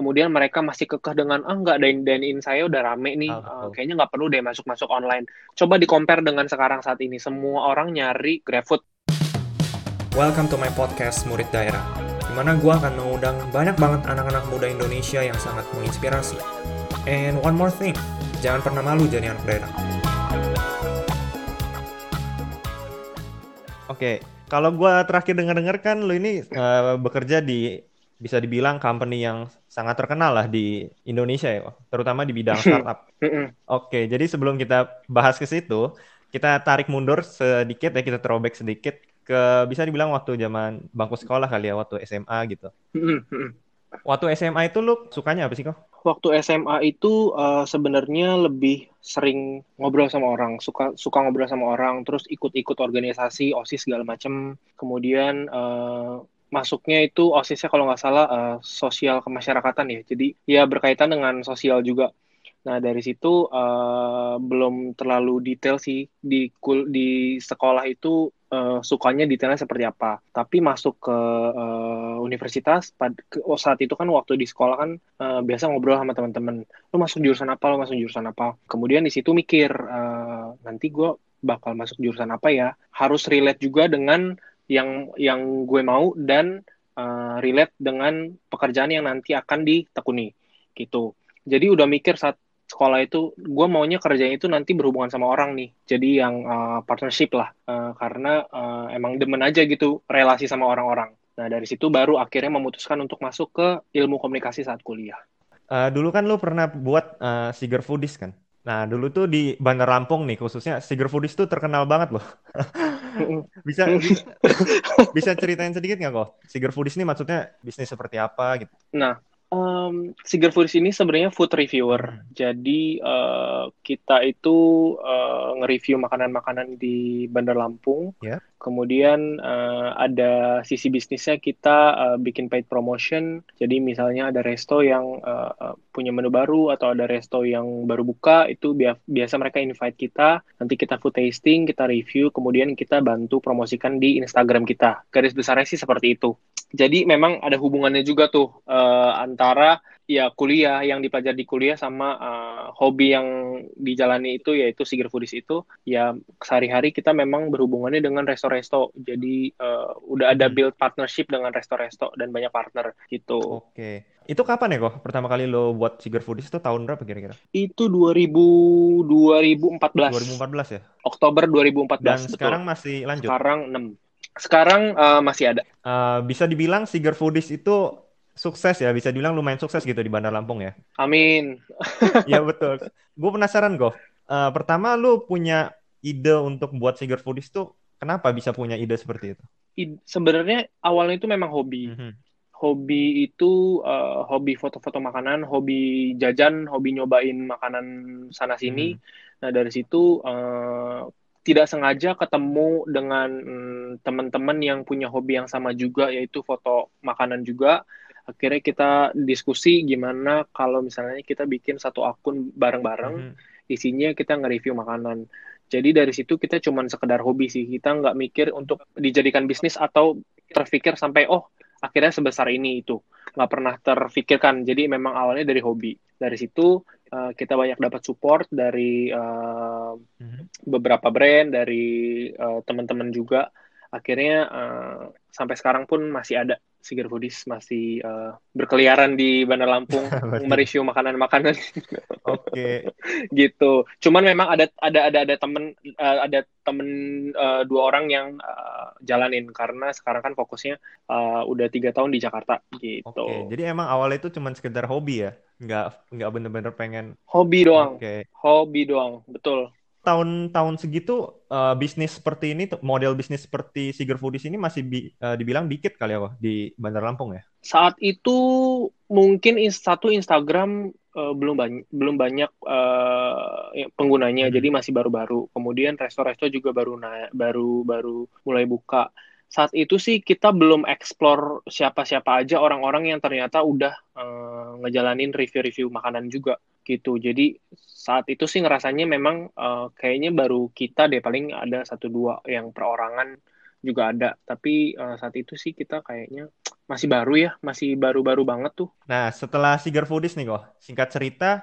kemudian mereka masih kekeh dengan ah nggak dine dine in saya udah rame nih, Ah, uh, kayaknya nggak perlu deh masuk-masuk online. Coba di compare dengan sekarang saat ini, semua orang nyari GrabFood. Welcome to my podcast Murid Daerah, di mana gue akan mengundang banyak banget anak-anak muda Indonesia yang sangat menginspirasi. And one more thing, jangan pernah malu jadi anak daerah. Oke, kalau gua terakhir dengar-dengar kan lu ini eh, bekerja di bisa dibilang company yang sangat terkenal lah di Indonesia ya, terutama di bidang startup. Mm-mm. Oke, jadi sebelum kita bahas ke situ, kita tarik mundur sedikit ya, kita throwback sedikit ke bisa dibilang waktu zaman bangku sekolah kali ya, waktu SMA gitu. Mm-mm. Waktu SMA itu lu sukanya apa sih kok? Waktu SMA itu uh, sebenarnya lebih sering ngobrol sama orang, suka suka ngobrol sama orang, terus ikut-ikut organisasi, OSIS segala macam. Kemudian uh, masuknya itu OSISnya kalau nggak salah uh, sosial kemasyarakatan ya. Jadi ya berkaitan dengan sosial juga. Nah, dari situ uh, belum terlalu detail sih di kul di sekolah itu uh, sukanya detailnya seperti apa. Tapi masuk ke uh, universitas pad, oh, saat itu kan waktu di sekolah kan uh, biasa ngobrol sama teman-teman. Lu masuk jurusan apa? Lu masuk jurusan apa? Kemudian di situ mikir uh, nanti gue bakal masuk jurusan apa ya? Harus relate juga dengan yang yang gue mau dan uh, relate dengan pekerjaan yang nanti akan ditekuni gitu. Jadi udah mikir saat sekolah itu gue maunya kerjanya itu nanti berhubungan sama orang nih jadi yang uh, partnership lah uh, karena uh, emang demen aja gitu relasi sama orang-orang nah dari situ baru akhirnya memutuskan untuk masuk ke ilmu komunikasi saat kuliah Uh, dulu kan lu pernah buat uh, Siger Foodies kan? Nah, dulu tuh di Bandar Lampung nih khususnya Siger Foodies tuh terkenal banget loh. bisa, bisa ceritain sedikit nggak kok? Siger Foodies ini maksudnya bisnis seperti apa gitu? nah Um, Siger Foods ini sebenarnya food reviewer. Hmm. Jadi uh, kita itu uh, nge-review makanan-makanan di Bandar Lampung. Ya. Kemudian uh, ada sisi bisnisnya kita uh, bikin paid promotion. Jadi misalnya ada resto yang uh, punya menu baru atau ada resto yang baru buka, itu bia- biasa mereka invite kita. Nanti kita food tasting, kita review, kemudian kita bantu promosikan di Instagram kita. Garis besarnya sih seperti itu. Jadi memang ada hubungannya juga tuh uh, antara ya kuliah yang dipelajari di kuliah sama uh, hobi yang dijalani itu yaitu Siger Foodies itu ya sehari-hari kita memang berhubungannya dengan resto-resto. Jadi uh, udah ada Hmm. build partnership dengan resto-resto dan banyak partner gitu. Oke. Itu kapan ya kok? Pertama kali lo buat Siger Foodies itu tahun berapa kira-kira? Itu 2000 2014. 2014 ya? Oktober 2014 Dan betul. sekarang masih lanjut. Sekarang 6. Sekarang uh, masih ada. Uh, bisa dibilang Siger Foodies itu sukses ya, bisa dibilang lumayan sukses gitu di Bandar Lampung ya. Amin. Iya betul. Gue penasaran Gof. Uh, pertama lu punya ide untuk buat Siger Foodies tuh kenapa bisa punya ide seperti itu? I- sebenarnya awalnya itu memang hobi. Mhm. hobi itu uh, hobi foto-foto makanan, hobi jajan, hobi nyobain makanan sana sini. Mhm. Nah dari situ uh, tidak sengaja ketemu dengan mm, teman-teman yang punya hobi yang sama juga, yaitu foto makanan juga. Akhirnya kita diskusi gimana kalau misalnya kita bikin satu akun bareng-bareng, Mhm. isinya kita nge-review makanan. Jadi dari situ kita cuman sekedar hobi sih, kita nggak mikir untuk dijadikan bisnis atau terpikir sampai oh akhirnya sebesar ini itu nggak pernah terfikirkan jadi memang awalnya dari hobi dari situ uh, kita banyak dapat support dari uh, Mhm. beberapa brand dari uh, teman-teman juga akhirnya uh, sampai sekarang pun masih ada Siger Foodies masih uh, berkeliaran di Bandar Lampung mereview makanan-makanan Oke. gitu. Cuman memang ada ada ada ada temen uh, ada temen uh, dua orang yang uh, jalanin karena sekarang kan fokusnya uh, udah tiga tahun di Jakarta gitu. Oke. Jadi emang awalnya itu cuma sekedar hobi ya, nggak nggak bener-bener pengen. Hobi doang, Oke. hobi doang, betul. Tahun-tahun segitu eh, bisnis seperti ini, model bisnis seperti Siger Foodies ini masih bi- eh, dibilang dikit kali ya kok di Bandar Lampung ya. Saat itu mungkin satu Instagram uh, belum banyak belum banyak uh, ya, penggunanya, Hmm. jadi masih baru-baru. Kemudian resto-resto juga baru baru baru mulai buka. Saat itu sih kita belum explore siapa-siapa aja orang-orang yang ternyata udah uh, ngejalanin review-review makanan juga gitu. Jadi saat itu sih ngerasanya memang uh, kayaknya baru kita deh paling ada satu dua yang perorangan juga ada. Tapi uh, saat itu sih kita kayaknya masih baru ya, masih baru-baru banget tuh. Nah, setelah Siger Foodies nih kok, singkat cerita,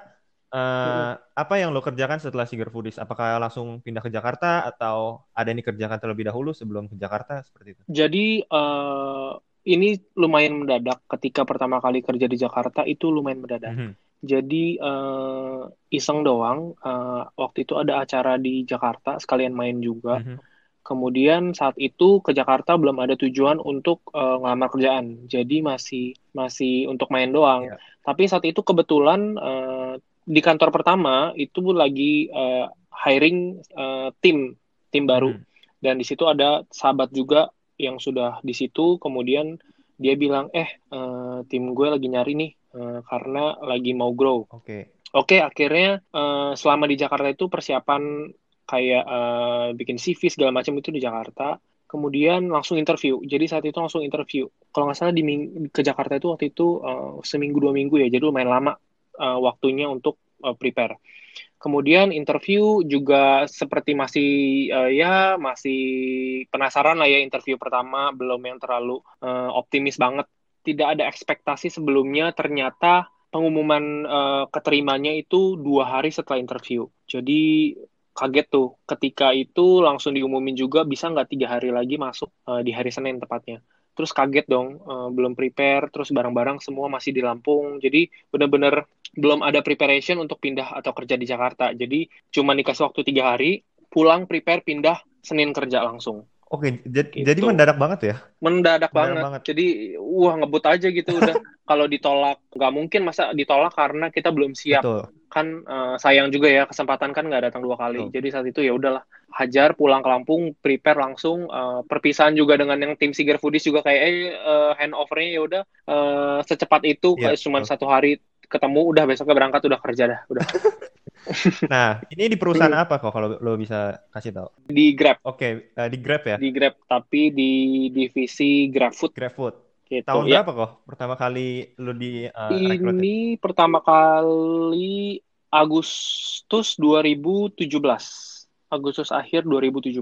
uh, apa yang lo kerjakan setelah Siger Foodies? Apakah langsung pindah ke Jakarta atau ada yang dikerjakan terlebih dahulu sebelum ke Jakarta seperti itu? Jadi uh, ini lumayan mendadak. Ketika pertama kali kerja di Jakarta itu lumayan mendadak. Mm -hmm. Jadi uh, iseng doang. Uh, waktu itu ada acara di Jakarta, sekalian main juga. Mm -hmm Kemudian saat itu ke Jakarta belum ada tujuan untuk uh, ngelamar kerjaan, jadi masih masih untuk main doang. Yeah. Tapi saat itu kebetulan uh, di kantor pertama itu lagi uh, hiring uh, tim tim baru, hmm. dan di situ ada sahabat juga yang sudah di situ. Kemudian dia bilang, eh uh, tim gue lagi nyari nih uh, karena lagi mau grow. Oke. Okay. Oke, okay, akhirnya uh, selama di Jakarta itu persiapan kayak uh, bikin CV segala macam itu di Jakarta kemudian langsung interview jadi saat itu langsung interview kalau nggak salah di ke Jakarta itu waktu itu uh, seminggu dua minggu ya jadi lumayan lama uh, waktunya untuk uh, prepare kemudian interview juga seperti masih uh, ya masih penasaran lah ya interview pertama belum yang terlalu uh, optimis banget tidak ada ekspektasi sebelumnya ternyata pengumuman uh, keterimanya itu dua hari setelah interview. Jadi kaget tuh. Ketika itu langsung diumumin juga bisa nggak tiga hari lagi masuk uh, di hari Senin tepatnya? Terus kaget dong uh, belum prepare terus barang-barang semua masih di Lampung. Jadi benar-benar belum ada preparation untuk pindah atau kerja di Jakarta. Jadi cuma dikasih waktu tiga hari pulang prepare pindah Senin kerja langsung Oke, jadi, gitu. jadi mendadak banget ya? Mendadak, mendadak banget. banget. Jadi, wah ngebut aja gitu udah. Kalau ditolak, nggak mungkin masa ditolak karena kita belum siap. Betul. Kan uh, sayang juga ya kesempatan kan nggak datang dua kali. Betul. Jadi saat itu ya udahlah, hajar pulang ke Lampung, prepare langsung. Uh, perpisahan juga dengan yang tim Siger Foodies juga kayak eh uh, handovernya ya udah uh, secepat itu, kayak cuma satu hari ketemu, udah besoknya berangkat udah kerja dah, udah. nah, ini di perusahaan hmm. apa kok kalau lo bisa kasih tahu? Di Grab. Oke, okay, uh, eh, di Grab ya? Di Grab, tapi di divisi GrabFood. GrabFood. Gitu, Tahun ya. berapa kok pertama kali lo di uh, Ini pertama kali Agustus 2017. Agustus akhir 2017.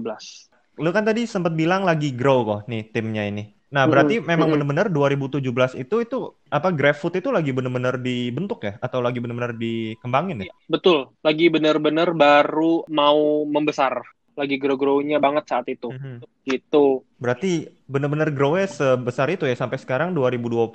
Lu kan tadi sempat bilang lagi grow kok nih timnya ini. Nah, berarti hmm. memang benar-benar 2017 itu itu apa GrabFood itu lagi benar-benar dibentuk ya atau lagi benar-benar dikembangin ya? Betul, lagi benar-benar baru mau membesar, lagi grow-grownya banget saat itu. Hmm. Gitu. Berarti benar-benar grow-nya sebesar itu ya sampai sekarang 2020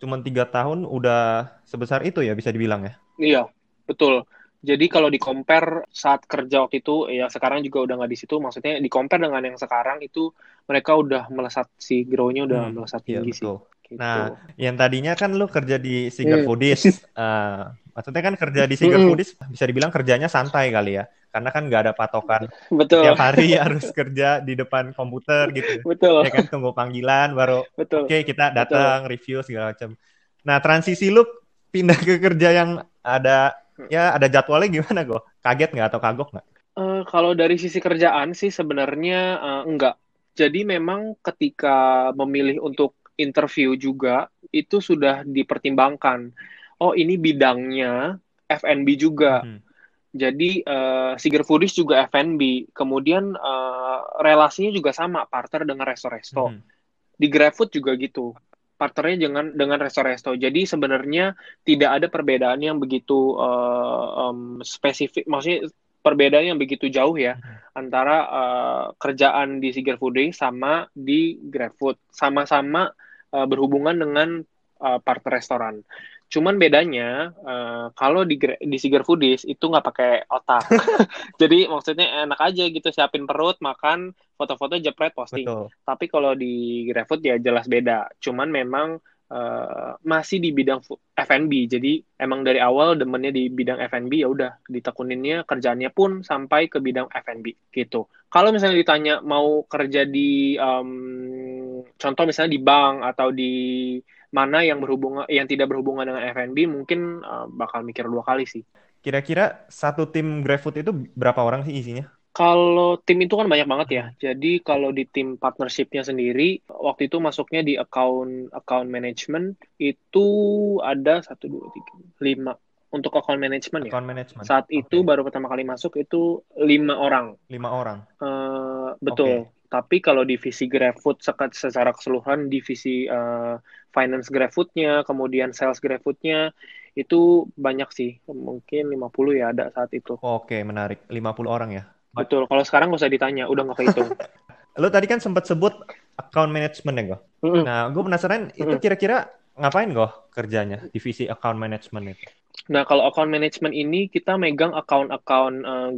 cuma tiga tahun udah sebesar itu ya bisa dibilang ya? Iya, betul. Jadi kalau di compare saat kerja waktu itu, ya sekarang juga udah nggak di situ. Maksudnya di compare dengan yang sekarang itu mereka udah melesat si grow-nya udah hmm, melesat iya, tinggi iya, sih. Gitu. Nah, yang tadinya kan lu kerja di Singer hmm. Foodies, uh, maksudnya kan kerja di Singer hmm. Foodies bisa dibilang kerjanya santai kali ya, karena kan nggak ada patokan Betul. tiap hari harus kerja di depan komputer gitu. Betul. Ya kan tunggu panggilan baru oke okay, kita datang review segala macam. Nah, transisi lu pindah ke kerja yang ada ya ada jadwalnya gimana kok? Kaget nggak atau kagok nggak? Uh, kalau dari sisi kerjaan sih sebenarnya uh, enggak. Jadi memang ketika memilih untuk interview juga itu sudah dipertimbangkan. Oh ini bidangnya F&B juga. Hmm. Jadi uh, Siger Foodies juga F&B. Kemudian uh, relasinya juga sama partner dengan resto-resto. Hmm. Di GrabFood juga gitu partnernya dengan dengan resto-resto. Jadi sebenarnya tidak ada perbedaan yang begitu uh, um, spesifik, maksudnya perbedaan yang begitu jauh ya hmm. antara uh, kerjaan di Siger Food Day sama di GrabFood. Sama-sama uh, berhubungan dengan uh, partner restoran. Cuman bedanya uh, kalau di di Siger Foodies itu nggak pakai otak. Jadi maksudnya enak aja gitu siapin perut, makan, foto-foto jepret posting. Betul. Tapi kalau di GrabFood ya jelas beda. Cuman memang uh, masih di bidang F&B. Jadi emang dari awal demennya di bidang F&B ya udah ditekuninnya kerjaannya pun sampai ke bidang F&B gitu. Kalau misalnya ditanya mau kerja di um, contoh misalnya di bank atau di mana yang berhubungan yang tidak berhubungan dengan F&B mungkin uh, bakal mikir dua kali sih. Kira-kira satu tim GrabFood itu berapa orang sih isinya? Kalau tim itu kan banyak banget ya. Jadi kalau di tim partnershipnya sendiri, waktu itu masuknya di account account management itu ada satu dua tiga lima untuk account management ya. Account management. Saat itu baru pertama kali masuk itu lima orang. Lima orang. Uh, betul. Okay Tapi kalau divisi GrabFood secara keseluruhan, divisi uh, finance GrabFoodnya, kemudian sales GrabFoodnya, itu banyak sih. Mungkin 50 ya ada saat itu. Oke, menarik. 50 orang ya? Betul. Kalau sekarang nggak usah ditanya, udah nggak kehitung. Lo tadi kan sempat sebut account management ya, Go? Mm -hmm. Nah, gue penasaran mm -hmm. itu kira-kira ngapain, Go, kerjanya, divisi account management itu? Nah, kalau account management ini kita megang account-account uh,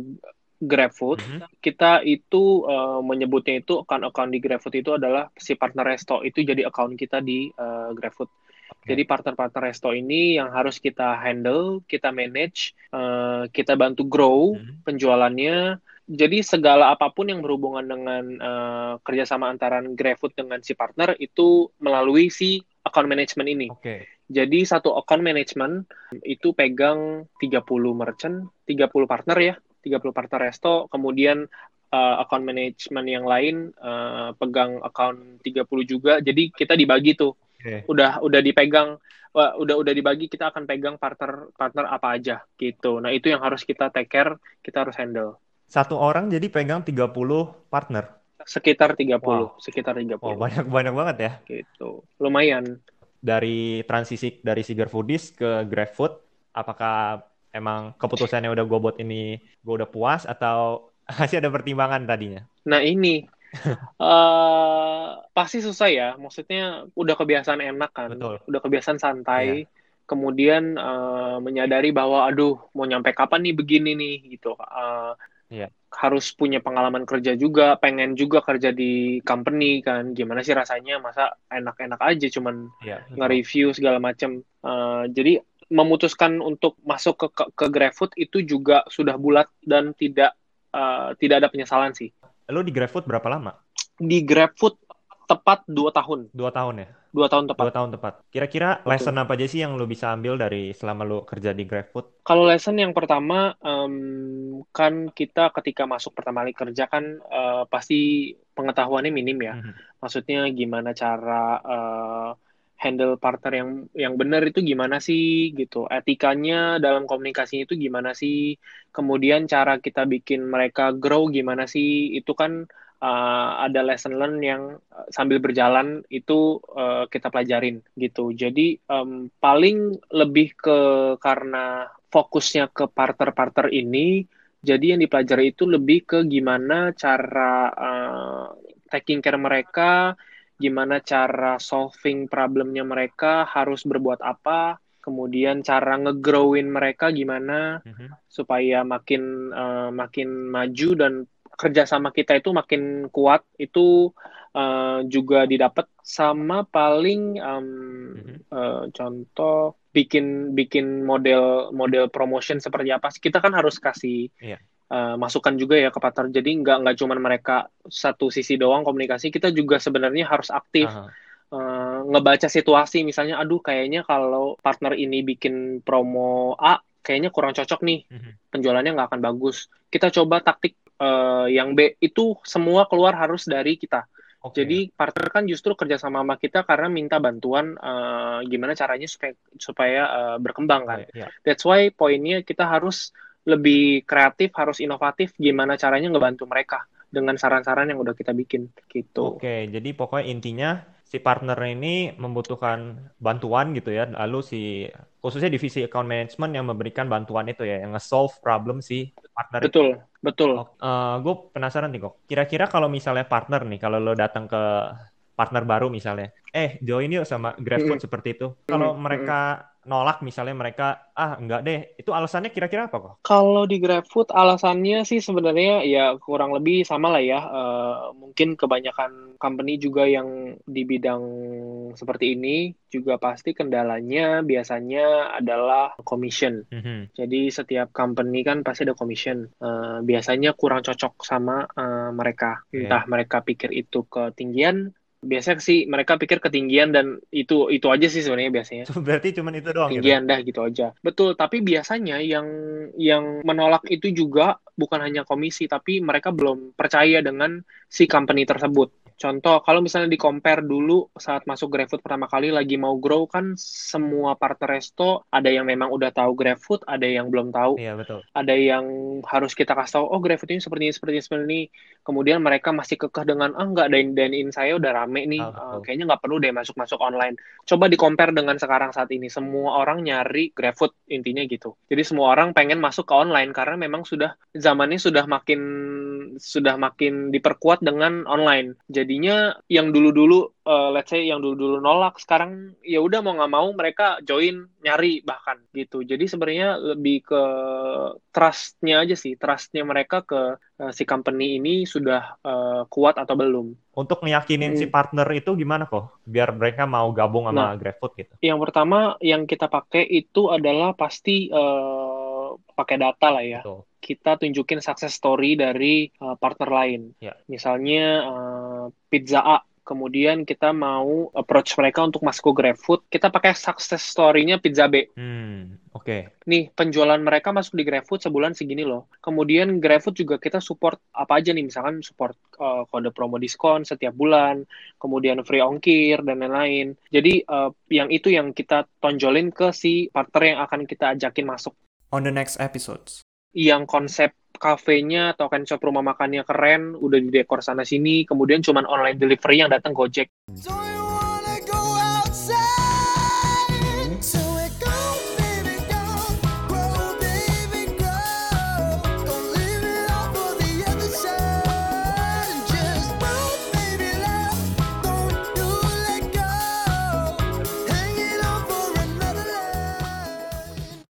GrabFood. Mm -hmm. Kita itu uh, menyebutnya itu account-account di GrabFood itu adalah si partner resto. Itu jadi account kita di uh, GrabFood. Okay. Jadi partner-partner resto ini yang harus kita handle, kita manage, uh, kita bantu grow mm -hmm. penjualannya. Jadi segala apa pun yang berhubungan dengan uh, kerjasama antara GrabFood dengan si partner itu melalui si account management ini. Okay. Jadi satu account management itu pegang 30 merchant, 30 partner ya, 30 partner resto, kemudian uh, account management yang lain uh, pegang account 30 juga. Jadi kita dibagi tuh. Okay. Udah udah dipegang uh, udah udah dibagi kita akan pegang partner partner apa aja gitu. Nah, itu yang harus kita take care, kita harus handle. Satu orang jadi pegang 30 partner. Sekitar 30, wow. sekitar 30. Oh, banyak banyak banget ya. Gitu. Lumayan dari transisi dari Siger Foodies ke GrabFood, apakah emang keputusannya udah gue buat ini gue udah puas atau masih ada pertimbangan tadinya? Nah ini uh, pasti susah ya, maksudnya udah kebiasaan enak kan, Betul. udah kebiasaan santai. Yeah. Kemudian uh, menyadari bahwa, aduh, mau nyampe kapan nih begini nih, gitu. Uh, yeah harus punya pengalaman kerja juga, pengen juga kerja di company kan. Gimana sih rasanya? Masa enak-enak aja cuman ya, nge-review segala macam. Uh, jadi memutuskan untuk masuk ke, ke ke GrabFood itu juga sudah bulat dan tidak uh, tidak ada penyesalan sih. Lo di GrabFood berapa lama? Di GrabFood tepat dua tahun. Dua tahun ya? Dua tahun tepat. Dua tahun tepat. Kira-kira lesson apa aja sih yang lo bisa ambil dari selama lo kerja di GrabFood? Kalau lesson yang pertama, um, kan kita ketika masuk pertama kali kerja kan uh, pasti pengetahuannya minim ya. Mm-hmm. Maksudnya gimana cara uh, handle partner yang yang benar itu gimana sih gitu. Etikanya dalam komunikasi itu gimana sih. Kemudian cara kita bikin mereka grow gimana sih. Itu kan uh, ada lesson learn yang uh, sambil berjalan itu uh, kita pelajarin gitu. Jadi um, paling lebih ke karena fokusnya ke partner-partner ini, jadi yang dipelajari itu lebih ke gimana cara uh, taking care mereka, gimana cara solving problemnya mereka, harus berbuat apa, kemudian cara ngegrowin mereka gimana mm -hmm. supaya makin uh, makin maju dan kerjasama kita itu makin kuat itu uh, juga didapat sama paling um, mm-hmm. uh, contoh bikin bikin model model promotion seperti apa kita kan harus kasih yeah. Uh, masukan juga ya ke partner jadi nggak nggak cuma mereka satu sisi doang komunikasi kita juga sebenarnya harus aktif uh-huh. uh, ngebaca situasi misalnya aduh kayaknya kalau partner ini bikin promo A kayaknya kurang cocok nih mm-hmm. penjualannya nggak akan bagus kita coba taktik uh, yang B itu semua keluar harus dari kita. Okay. Jadi partner kan justru kerja sama sama kita karena minta bantuan uh, gimana caranya supaya supaya uh, berkembang kan. Yeah. That's why poinnya kita harus lebih kreatif, harus inovatif gimana caranya ngebantu mereka dengan saran-saran yang udah kita bikin gitu. Oke, jadi pokoknya intinya si partner ini membutuhkan bantuan gitu ya, lalu si khususnya divisi account management yang memberikan bantuan itu ya, yang nge-solve problem si partner. Betul, itu. betul. Uh, eh, gue penasaran nih kok, kira-kira kalau misalnya partner nih, kalau lo datang ke partner baru misalnya, eh join yuk sama GrabFood mm -hmm. seperti itu. Kalau mm -hmm. mereka nolak misalnya mereka ah enggak deh itu alasannya kira-kira apa kok? Kalau di GrabFood alasannya sih sebenarnya ya kurang lebih sama lah ya uh, mungkin kebanyakan company juga yang di bidang seperti ini juga pasti kendalanya biasanya adalah commission. Mm -hmm. Jadi setiap company kan pasti ada commission. Uh, biasanya kurang cocok sama uh, mereka. Yeah. Entah mereka pikir itu ketinggian biasanya sih mereka pikir ketinggian dan itu itu aja sih sebenarnya biasanya. Berarti cuma itu doang. Gitu? Ketinggian gitu? dah gitu aja. Betul, tapi biasanya yang yang menolak itu juga bukan hanya komisi tapi mereka belum percaya dengan si company tersebut. Contoh, kalau misalnya di compare dulu saat masuk GrabFood pertama kali lagi mau grow kan semua partner resto ada yang memang udah tahu GrabFood, ada yang belum tahu. Iya, betul. Ada yang harus kita kasih tahu, oh GrabFood ini seperti ini, seperti ini, seperti ini. Kemudian mereka masih kekeh dengan, ah nggak, dine in saya udah rame nih, Ah, uh, kayaknya nggak perlu deh masuk-masuk online. Coba di compare dengan sekarang saat ini, semua orang nyari GrabFood intinya gitu. Jadi semua orang pengen masuk ke online karena memang sudah zamannya sudah makin sudah makin diperkuat dengan online. Jadinya yang dulu-dulu uh, let's say yang dulu-dulu nolak sekarang ya udah mau nggak mau mereka join nyari bahkan gitu. Jadi sebenarnya lebih ke trustnya aja sih, trustnya mereka ke uh, si company ini sudah uh, kuat atau belum. Untuk ngeyakinin hmm. si partner itu gimana kok? Biar mereka mau gabung sama nah, GrabFood gitu. Yang pertama yang kita pakai itu adalah pasti uh, pakai data lah ya. Betul kita tunjukin success story dari uh, partner lain. Yeah. Misalnya uh, Pizza A, kemudian kita mau approach mereka untuk masuk ke GrabFood, kita pakai success story-nya Pizza B. Hmm, oke. Okay. Nih, penjualan mereka masuk di GrabFood sebulan segini loh. Kemudian GrabFood juga kita support apa aja nih, misalkan support uh, kode promo diskon setiap bulan, kemudian free ongkir dan lain-lain. Jadi uh, yang itu yang kita tonjolin ke si partner yang akan kita ajakin masuk. On the next episodes yang konsep kafenya atau kan shop rumah makannya keren, udah di dekor sana sini, kemudian cuman online delivery yang datang Gojek.